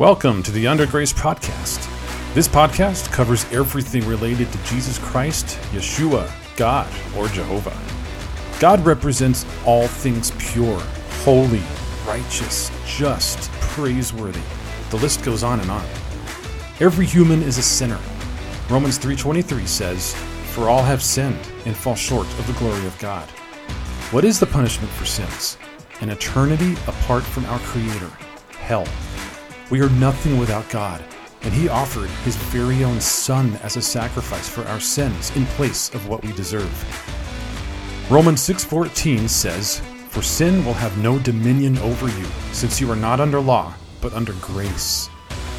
Welcome to the Under Grace Podcast. This podcast covers everything related to Jesus Christ, Yeshua, God, or Jehovah. God represents all things pure, holy, righteous, just, praiseworthy. The list goes on and on. Every human is a sinner. Romans 3:23 says, "For all have sinned and fall short of the glory of God." What is the punishment for sins? An eternity apart from our creator, hell. We are nothing without God, and He offered His very own Son as a sacrifice for our sins in place of what we deserve. Romans 6:14 says, "For sin will have no dominion over you, since you are not under law, but under grace."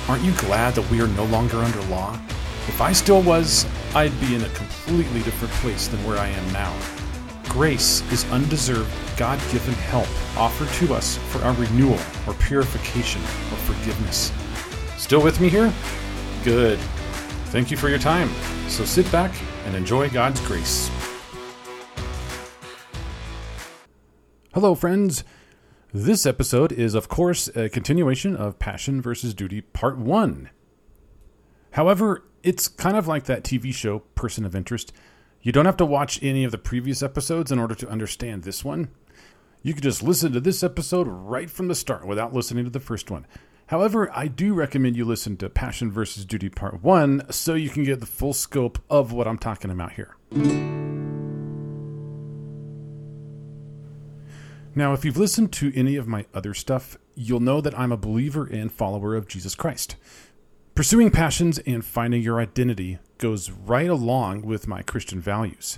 Aren't you glad that we are no longer under law? If I still was, I'd be in a completely different place than where I am now. Grace is undeserved, God given help offered to us for our renewal or purification or forgiveness. Still with me here? Good. Thank you for your time. So sit back and enjoy God's grace. Hello, friends. This episode is, of course, a continuation of Passion versus Duty Part 1. However, it's kind of like that TV show, Person of Interest. You don't have to watch any of the previous episodes in order to understand this one. You can just listen to this episode right from the start without listening to the first one. However, I do recommend you listen to Passion versus Duty Part 1 so you can get the full scope of what I'm talking about here. Now, if you've listened to any of my other stuff, you'll know that I'm a believer and follower of Jesus Christ. Pursuing passions and finding your identity goes right along with my Christian values.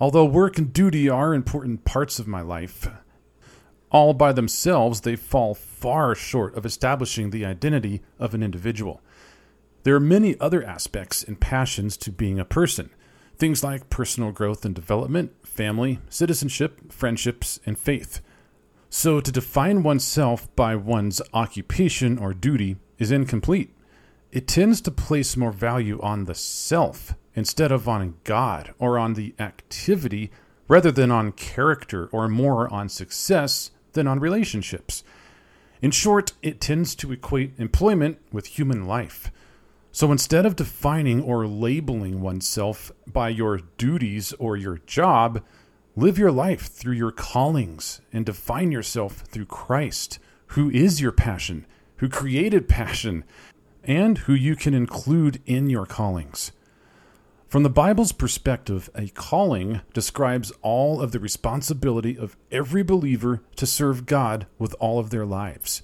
Although work and duty are important parts of my life, all by themselves they fall far short of establishing the identity of an individual. There are many other aspects and passions to being a person, things like personal growth and development, family, citizenship, friendships, and faith. So to define oneself by one's occupation or duty is incomplete it tends to place more value on the self instead of on God or on the activity rather than on character or more on success than on relationships. In short, it tends to equate employment with human life. So instead of defining or labeling oneself by your duties or your job, live your life through your callings and define yourself through Christ, who is your passion, who created passion, and who you can include in your callings. From the Bible's perspective, a calling describes all of the responsibility of every believer to serve God with all of their lives.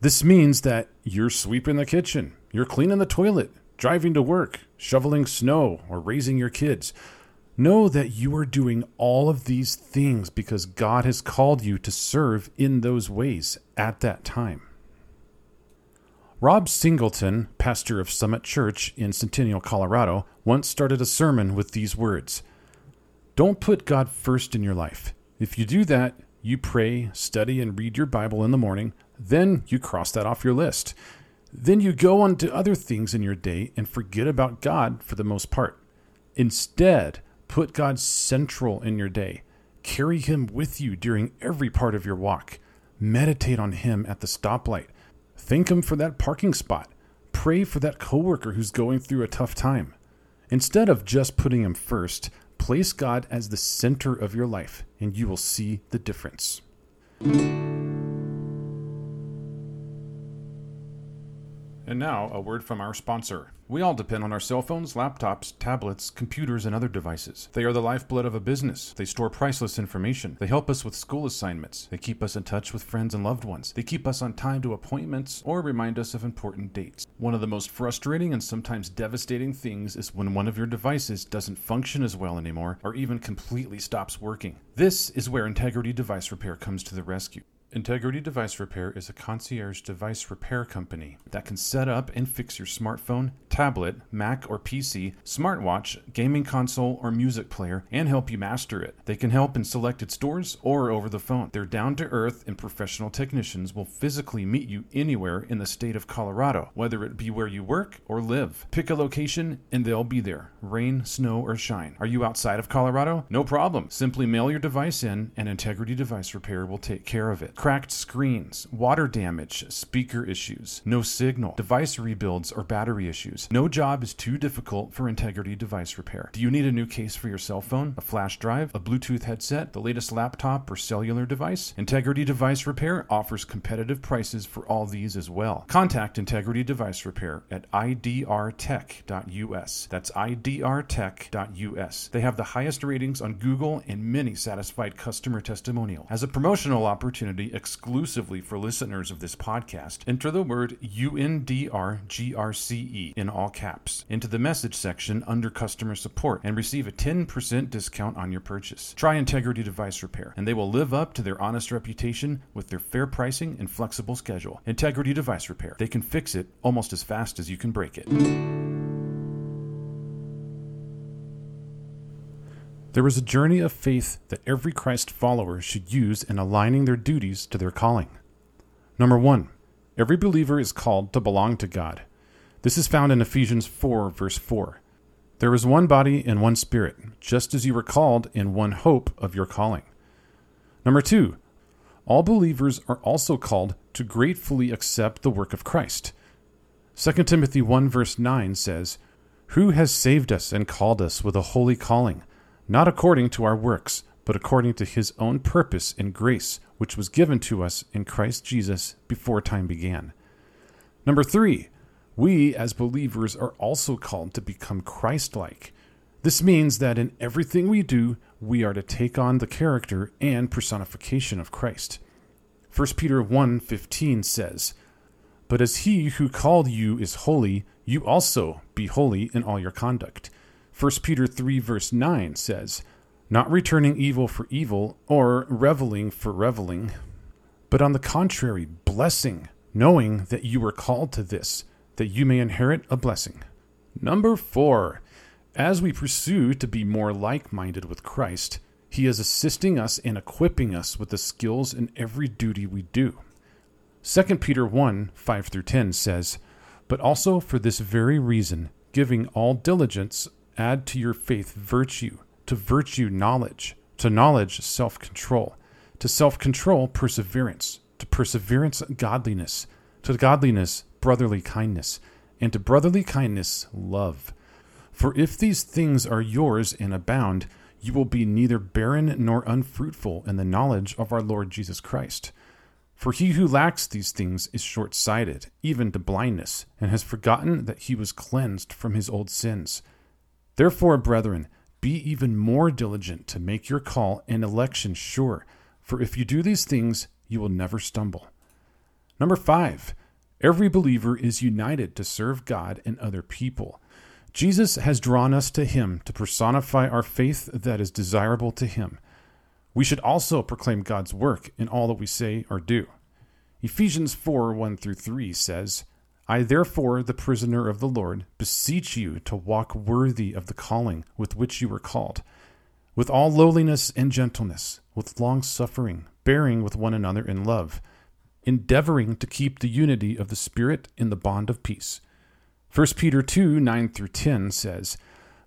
This means that you're sweeping the kitchen, you're cleaning the toilet, driving to work, shoveling snow, or raising your kids. Know that you are doing all of these things because God has called you to serve in those ways at that time. Rob Singleton, pastor of Summit Church in Centennial, Colorado, once started a sermon with these words Don't put God first in your life. If you do that, you pray, study, and read your Bible in the morning, then you cross that off your list. Then you go on to other things in your day and forget about God for the most part. Instead, put God central in your day. Carry Him with you during every part of your walk. Meditate on Him at the stoplight Thank Him for that parking spot. Pray for that coworker who's going through a tough time. Instead of just putting Him first, place God as the center of your life, and you will see the difference. And now, a word from our sponsor. We all depend on our cell phones, laptops, tablets, computers, and other devices. They are the lifeblood of a business. They store priceless information. They help us with school assignments. They keep us in touch with friends and loved ones. They keep us on time to appointments or remind us of important dates. One of the most frustrating and sometimes devastating things is when one of your devices doesn't function as well anymore or even completely stops working. This is where Integrity Device Repair comes to the rescue. Integrity Device Repair is a concierge device repair company that can set up and fix your smartphone, tablet, Mac or PC, smartwatch, gaming console, or music player and help you master it. They can help in selected stores or over the phone. They're down to earth and professional technicians will physically meet you anywhere in the state of Colorado, whether it be where you work or live. Pick a location and they'll be there, rain, snow, or shine. Are you outside of Colorado? No problem. Simply mail your device in and Integrity Device Repair will take care of it. cracked screens, water damage, speaker issues, no signal, device rebuilds, or battery issues. No job is too difficult for Integrity Device Repair. Do you need a new case for your cell phone, a flash drive, a Bluetooth headset, the latest laptop, or cellular device? Integrity Device Repair offers competitive prices for all these as well. Contact Integrity Device Repair at idrtech.us. That's idrtech.us. They have the highest ratings on Google and many satisfied customer testimonial. As a promotional opportunity exclusively for listeners of this podcast, enter the word UNDRGRCE in all caps into the message section under customer support and receive a 10% discount on your purchase. Try Integrity Device Repair, and they will live up to their honest reputation with their fair pricing and flexible schedule. Integrity Device Repair. They can fix it almost as fast as you can break it. There is a journey of faith that every Christ follower should use in aligning their duties to their calling. Number one, every believer is called to belong to God. This is found in Ephesians 4, verse 4. There is one body and one spirit, just as you were called in one hope of your calling. Number two, all believers are also called to gratefully accept the work of Christ. 2 Timothy 1, verse 9 says, Who has saved us and called us with a holy calling? not according to our works, but according to his own purpose and grace, which was given to us in Christ Jesus before time began. Number three, we as believers are also called to become Christ like. This means that in everything we do, we are to take on the character and personification of Christ. 1 Peter 1:15 says, "But as he who called you is holy, you also be holy in all your conduct." 1 Peter 3, verse 9 says, Not returning evil for evil or reveling for reveling, but on the contrary, blessing, knowing that you were called to this, that you may inherit a blessing. Number four, as we pursue to be more like minded with Christ, He is assisting us and equipping us with the skills in every duty we do. 2 Peter 1 5 through 10 says, But also for this very reason, giving all diligence, add to your faith virtue, to virtue knowledge, to knowledge self control, to self control perseverance, to perseverance godliness, to godliness brotherly kindness, and to brotherly kindness love. For if these things are yours and abound, you will be neither barren nor unfruitful in the knowledge of our Lord Jesus Christ. For he who lacks these things is short sighted, even to blindness, and has forgotten that he was cleansed from his old sins. Therefore, brethren, be even more diligent to make your call and election sure, for if you do these things, you will never stumble. Number five, every believer is united to serve God and other people. Jesus has drawn us to Him to personify our faith that is desirable to Him. We should also proclaim God's work in all that we say or do. Ephesians 4 1 through 3 says, I therefore, the prisoner of the Lord, beseech you to walk worthy of the calling with which you were called, with all lowliness and gentleness, with long suffering, bearing with one another in love, endeavoring to keep the unity of the Spirit in the bond of peace. 1 Peter 2 9 through 10 says,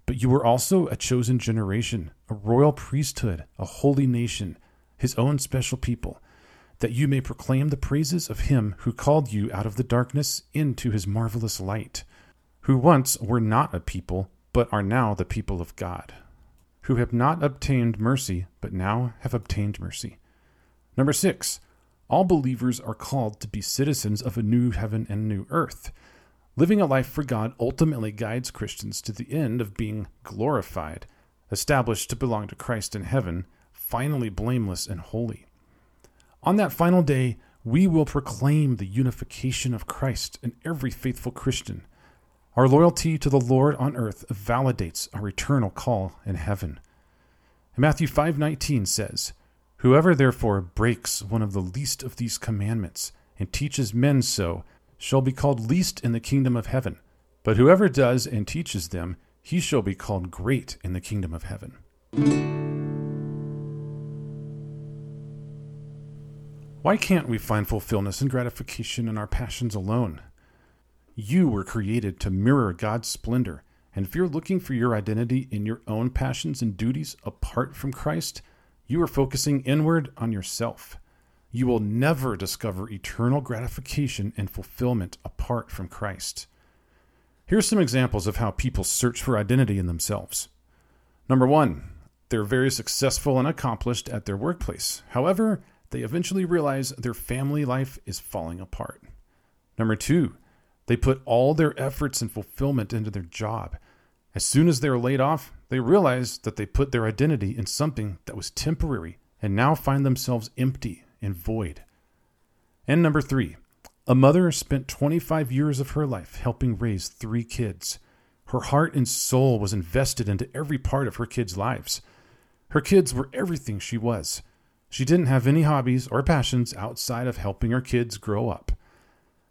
But you were also a chosen generation, a royal priesthood, a holy nation, his own special people that you may proclaim the praises of him who called you out of the darkness into his marvelous light, who once were not a people, but are now the people of God, who have not obtained mercy, but now have obtained mercy. Number six, all believers are called to be citizens of a new heaven and new earth. Living a life for God ultimately guides Christians to the end of being glorified, established to belong to Christ in heaven, finally blameless and holy. On that final day, we will proclaim the unification of Christ in every faithful Christian. Our loyalty to the Lord on earth validates our eternal call in heaven. Matthew 5:19 says, "Whoever therefore breaks one of the least of these commandments and teaches men so shall be called least in the kingdom of heaven, but whoever does and teaches them, he shall be called great in the kingdom of heaven." Why can't we find fulfillment and gratification in our passions alone? You were created to mirror God's splendor, and if you're looking for your identity in your own passions and duties apart from Christ, you are focusing inward on yourself. You will never discover eternal gratification and fulfillment apart from Christ. Here are some examples of how people search for identity in themselves. Number one, they're very successful and accomplished at their workplace. However, they eventually realize their family life is falling apart. Number two, they put all their efforts and fulfillment into their job. As soon as they're laid off, they realize that they put their identity in something that was temporary and now find themselves empty and void. And number three, a mother spent 25 years of her life helping raise three kids. Her heart and soul was invested into every part of her kids' lives. Her kids were everything she was. She didn't have any hobbies or passions outside of helping her kids grow up.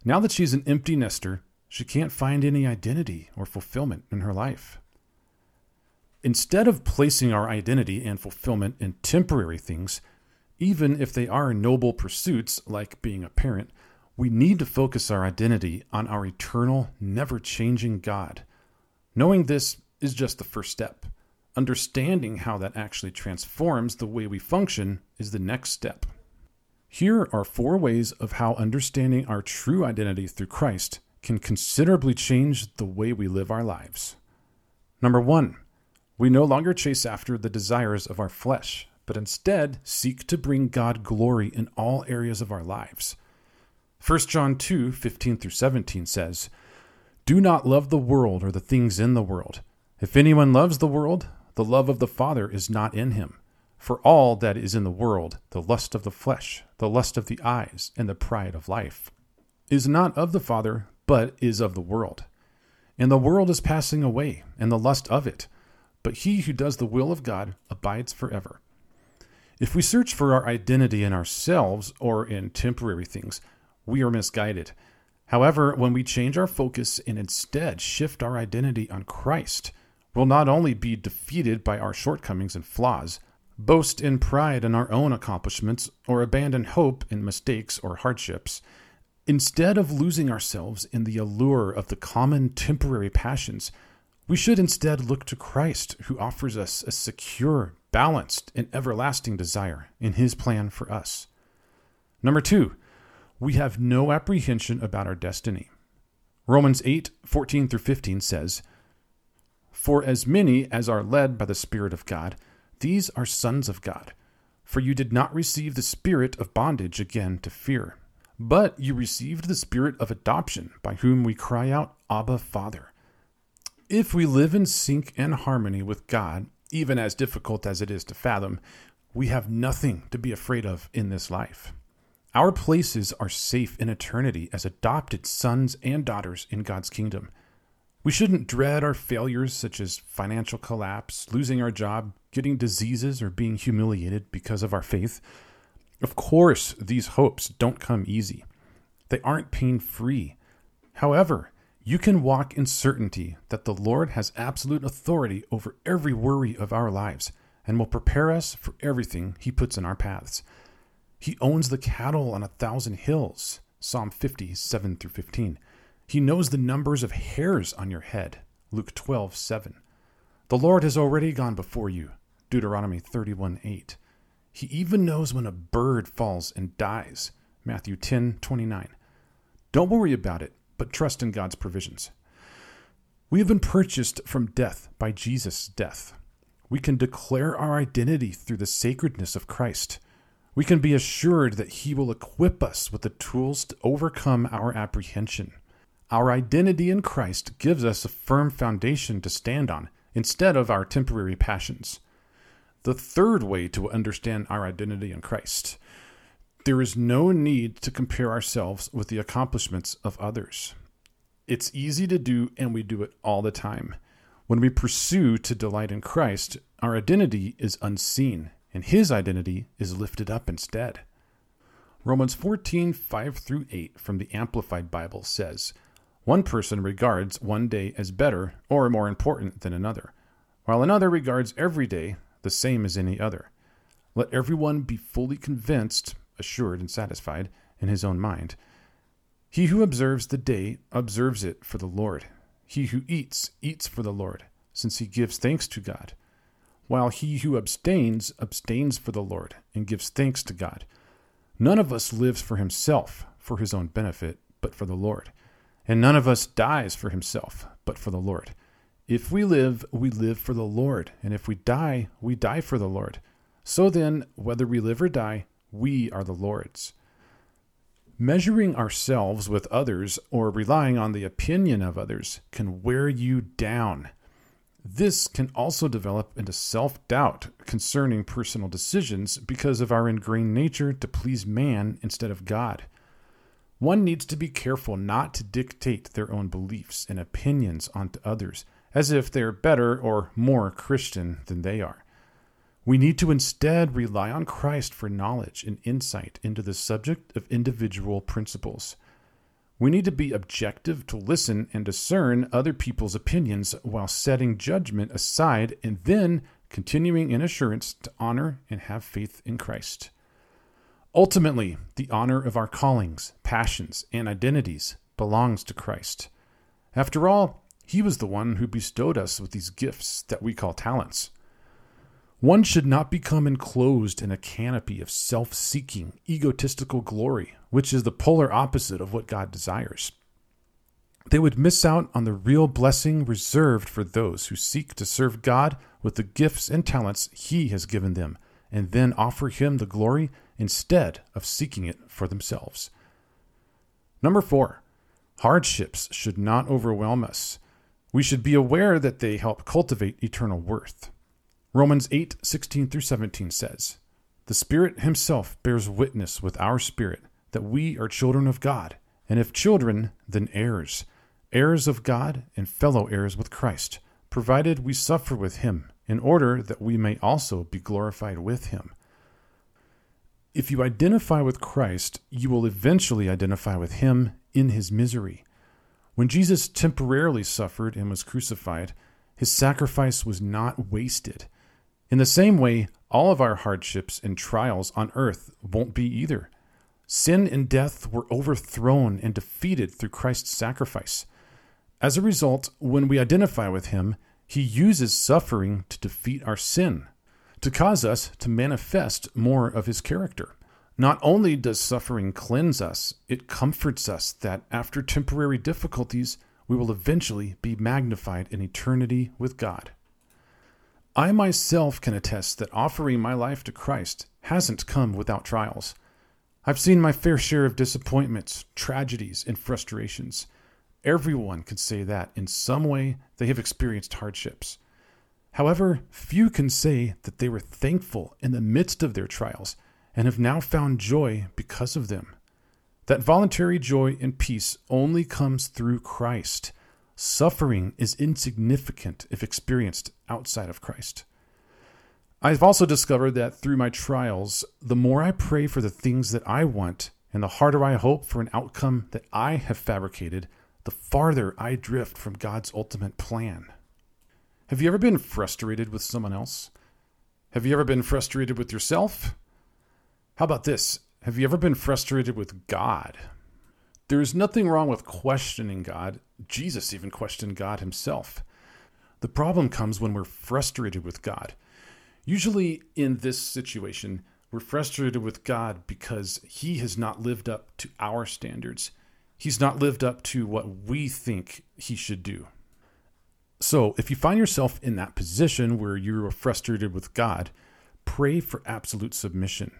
Now that she's an empty nester, she can't find any identity or fulfillment in her life. Instead of placing our identity and fulfillment in temporary things, even if they are noble pursuits like being a parent, we need to focus our identity on our eternal, never changing God. Knowing this is just the first step. Understanding how that actually transforms the way we function is the next step. Here are four ways of how understanding our true identity through Christ can considerably change the way we live our lives. Number one, we no longer chase after the desires of our flesh, but instead seek to bring God glory in all areas of our lives. 1 John 2 15 through 17 says, Do not love the world or the things in the world. If anyone loves the world, the love of the Father is not in him. For all that is in the world, the lust of the flesh, the lust of the eyes, and the pride of life, is not of the Father, but is of the world. And the world is passing away, and the lust of it. But he who does the will of God abides forever. If we search for our identity in ourselves or in temporary things, we are misguided. However, when we change our focus and instead shift our identity on Christ, we'll not only be defeated by our shortcomings and flaws, boast in pride in our own accomplishments, or abandon hope in mistakes or hardships. Instead of losing ourselves in the allure of the common temporary passions, we should instead look to Christ, who offers us a secure, balanced, and everlasting desire in his plan for us. Number two, we have no apprehension about our destiny. Romans 8 14 through 15 says, For as many as are led by the Spirit of God, these are sons of God. For you did not receive the spirit of bondage again to fear, but you received the spirit of adoption, by whom we cry out, Abba, Father. If we live in sync and harmony with God, even as difficult as it is to fathom, we have nothing to be afraid of in this life. Our places are safe in eternity as adopted sons and daughters in God's kingdom. We shouldn't dread our failures, such as financial collapse, losing our job, getting diseases, or being humiliated because of our faith. Of course, these hopes don't come easy. They aren't pain free. However, you can walk in certainty that the Lord has absolute authority over every worry of our lives and will prepare us for everything He puts in our paths. He owns the cattle on a thousand hills. Psalm 50, 7 through 15. He knows the numbers of hairs on your head. Luke 12, 7. The Lord has already gone before you. Deuteronomy 31, 8. He even knows when a bird falls and dies. Matthew 10, 29. Don't worry about it, but trust in God's provisions. We have been purchased from death by Jesus' death. We can declare our identity through the sacredness of Christ. We can be assured that He will equip us with the tools to overcome our apprehension. Our identity in Christ gives us a firm foundation to stand on instead of our temporary passions. The third way to understand our identity in Christ there is no need to compare ourselves with the accomplishments of others. It's easy to do, and we do it all the time. When we pursue to delight in Christ, our identity is unseen and his identity is lifted up instead. Romans 14, 5 through 8 from the Amplified Bible says, One person regards one day as better or more important than another, while another regards every day the same as any other. Let everyone be fully convinced, assured, and satisfied in his own mind. He who observes the day observes it for the Lord. He who eats, eats for the Lord, since he gives thanks to God while he who abstains abstains for the Lord and gives thanks to God. None of us lives for himself, for his own benefit, but for the Lord. And none of us dies for himself, but for the Lord. If we live, we live for the Lord. And if we die, we die for the Lord. So then, whether we live or die, we are the Lord's. Measuring ourselves with others or relying on the opinion of others can wear you down. This can also develop into self doubt concerning personal decisions because of our ingrained nature to please man instead of God. One needs to be careful not to dictate their own beliefs and opinions onto others as if they're better or more Christian than they are. We need to instead rely on Christ for knowledge and insight into the subject of individual principles. We need to be objective to listen and discern other people's opinions while setting judgment aside and then continuing in assurance to honor and have faith in Christ. Ultimately, the honor of our callings, passions, and identities belongs to Christ. After all, He was the one who bestowed us with these gifts that we call talents. One should not become enclosed in a canopy of self seeking, egotistical glory, which is the polar opposite of what God desires. They would miss out on the real blessing reserved for those who seek to serve God with the gifts and talents He has given them, and then offer Him the glory instead of seeking it for themselves. Number four, hardships should not overwhelm us. We should be aware that they help cultivate eternal worth. Romans 8 16 through 17 says, The Spirit Himself bears witness with our spirit that we are children of God, and if children, then heirs, heirs of God and fellow heirs with Christ, provided we suffer with Him, in order that we may also be glorified with Him. If you identify with Christ, you will eventually identify with Him in His misery. When Jesus temporarily suffered and was crucified, His sacrifice was not wasted. In the same way, all of our hardships and trials on earth won't be either. Sin and death were overthrown and defeated through Christ's sacrifice. As a result, when we identify with Him, He uses suffering to defeat our sin, to cause us to manifest more of His character. Not only does suffering cleanse us, it comforts us that after temporary difficulties, we will eventually be magnified in eternity with God. I myself can attest that offering my life to Christ hasn't come without trials. I've seen my fair share of disappointments, tragedies, and frustrations. Everyone can say that in some way they have experienced hardships. However, few can say that they were thankful in the midst of their trials and have now found joy because of them. That voluntary joy and peace only comes through Christ. Suffering is insignificant if experienced outside of Christ. I've also discovered that through my trials, the more I pray for the things that I want and the harder I hope for an outcome that I have fabricated, the farther I drift from God's ultimate plan. Have you ever been frustrated with someone else? Have you ever been frustrated with yourself? How about this? Have you ever been frustrated with God? There is nothing wrong with questioning God. Jesus even questioned God himself. The problem comes when we're frustrated with God. Usually, in this situation, we're frustrated with God because He has not lived up to our standards. He's not lived up to what we think He should do. So, if you find yourself in that position where you're frustrated with God, pray for absolute submission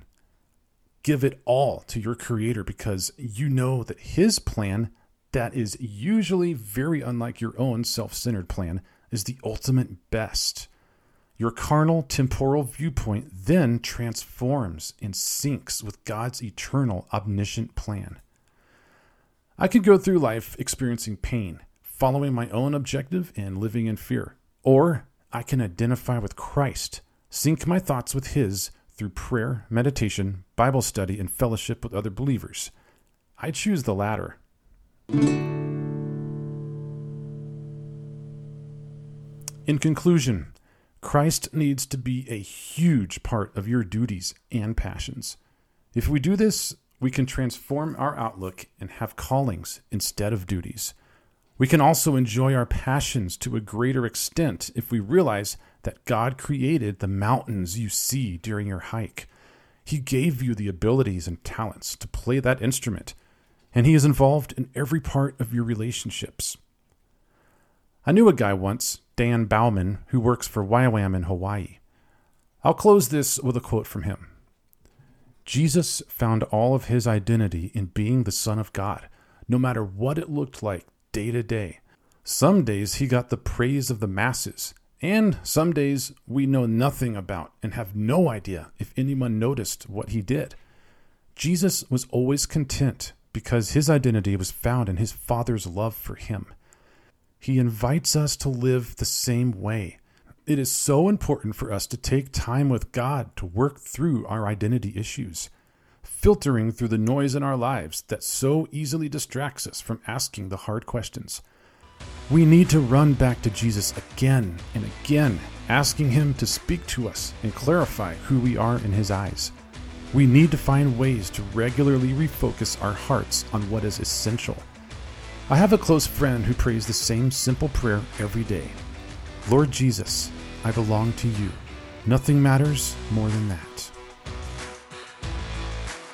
give it all to your creator because you know that his plan that is usually very unlike your own self-centered plan is the ultimate best your carnal temporal viewpoint then transforms and syncs with God's eternal omniscient plan. I could go through life experiencing pain, following my own objective and living in fear. Or I can identify with Christ, sync my thoughts with His, through prayer, meditation, Bible study, and fellowship with other believers. I choose the latter. In conclusion, Christ needs to be a huge part of your duties and passions. If we do this, we can transform our outlook and have callings instead of duties. We can also enjoy our passions to a greater extent if we realize that God created the mountains you see during your hike. He gave you the abilities and talents to play that instrument, and He is involved in every part of your relationships. I knew a guy once, Dan Baumann, who works for YWAM in Hawaii. I'll close this with a quote from him Jesus found all of his identity in being the Son of God, no matter what it looked like day to day. Some days he got the praise of the masses, and some days we know nothing about and have no idea if anyone noticed what he did. Jesus was always content because his identity was found in his Father's love for him. He invites us to live the same way. It is so important for us to take time with God to work through our identity issues, filtering through the noise in our lives that so easily distracts us from asking the hard questions. We need to run back to Jesus again and again, asking Him to speak to us and clarify who we are in His eyes. We need to find ways to regularly refocus our hearts on what is essential. I have a close friend who prays the same simple prayer every day Lord Jesus, I belong to you. Nothing matters more than that.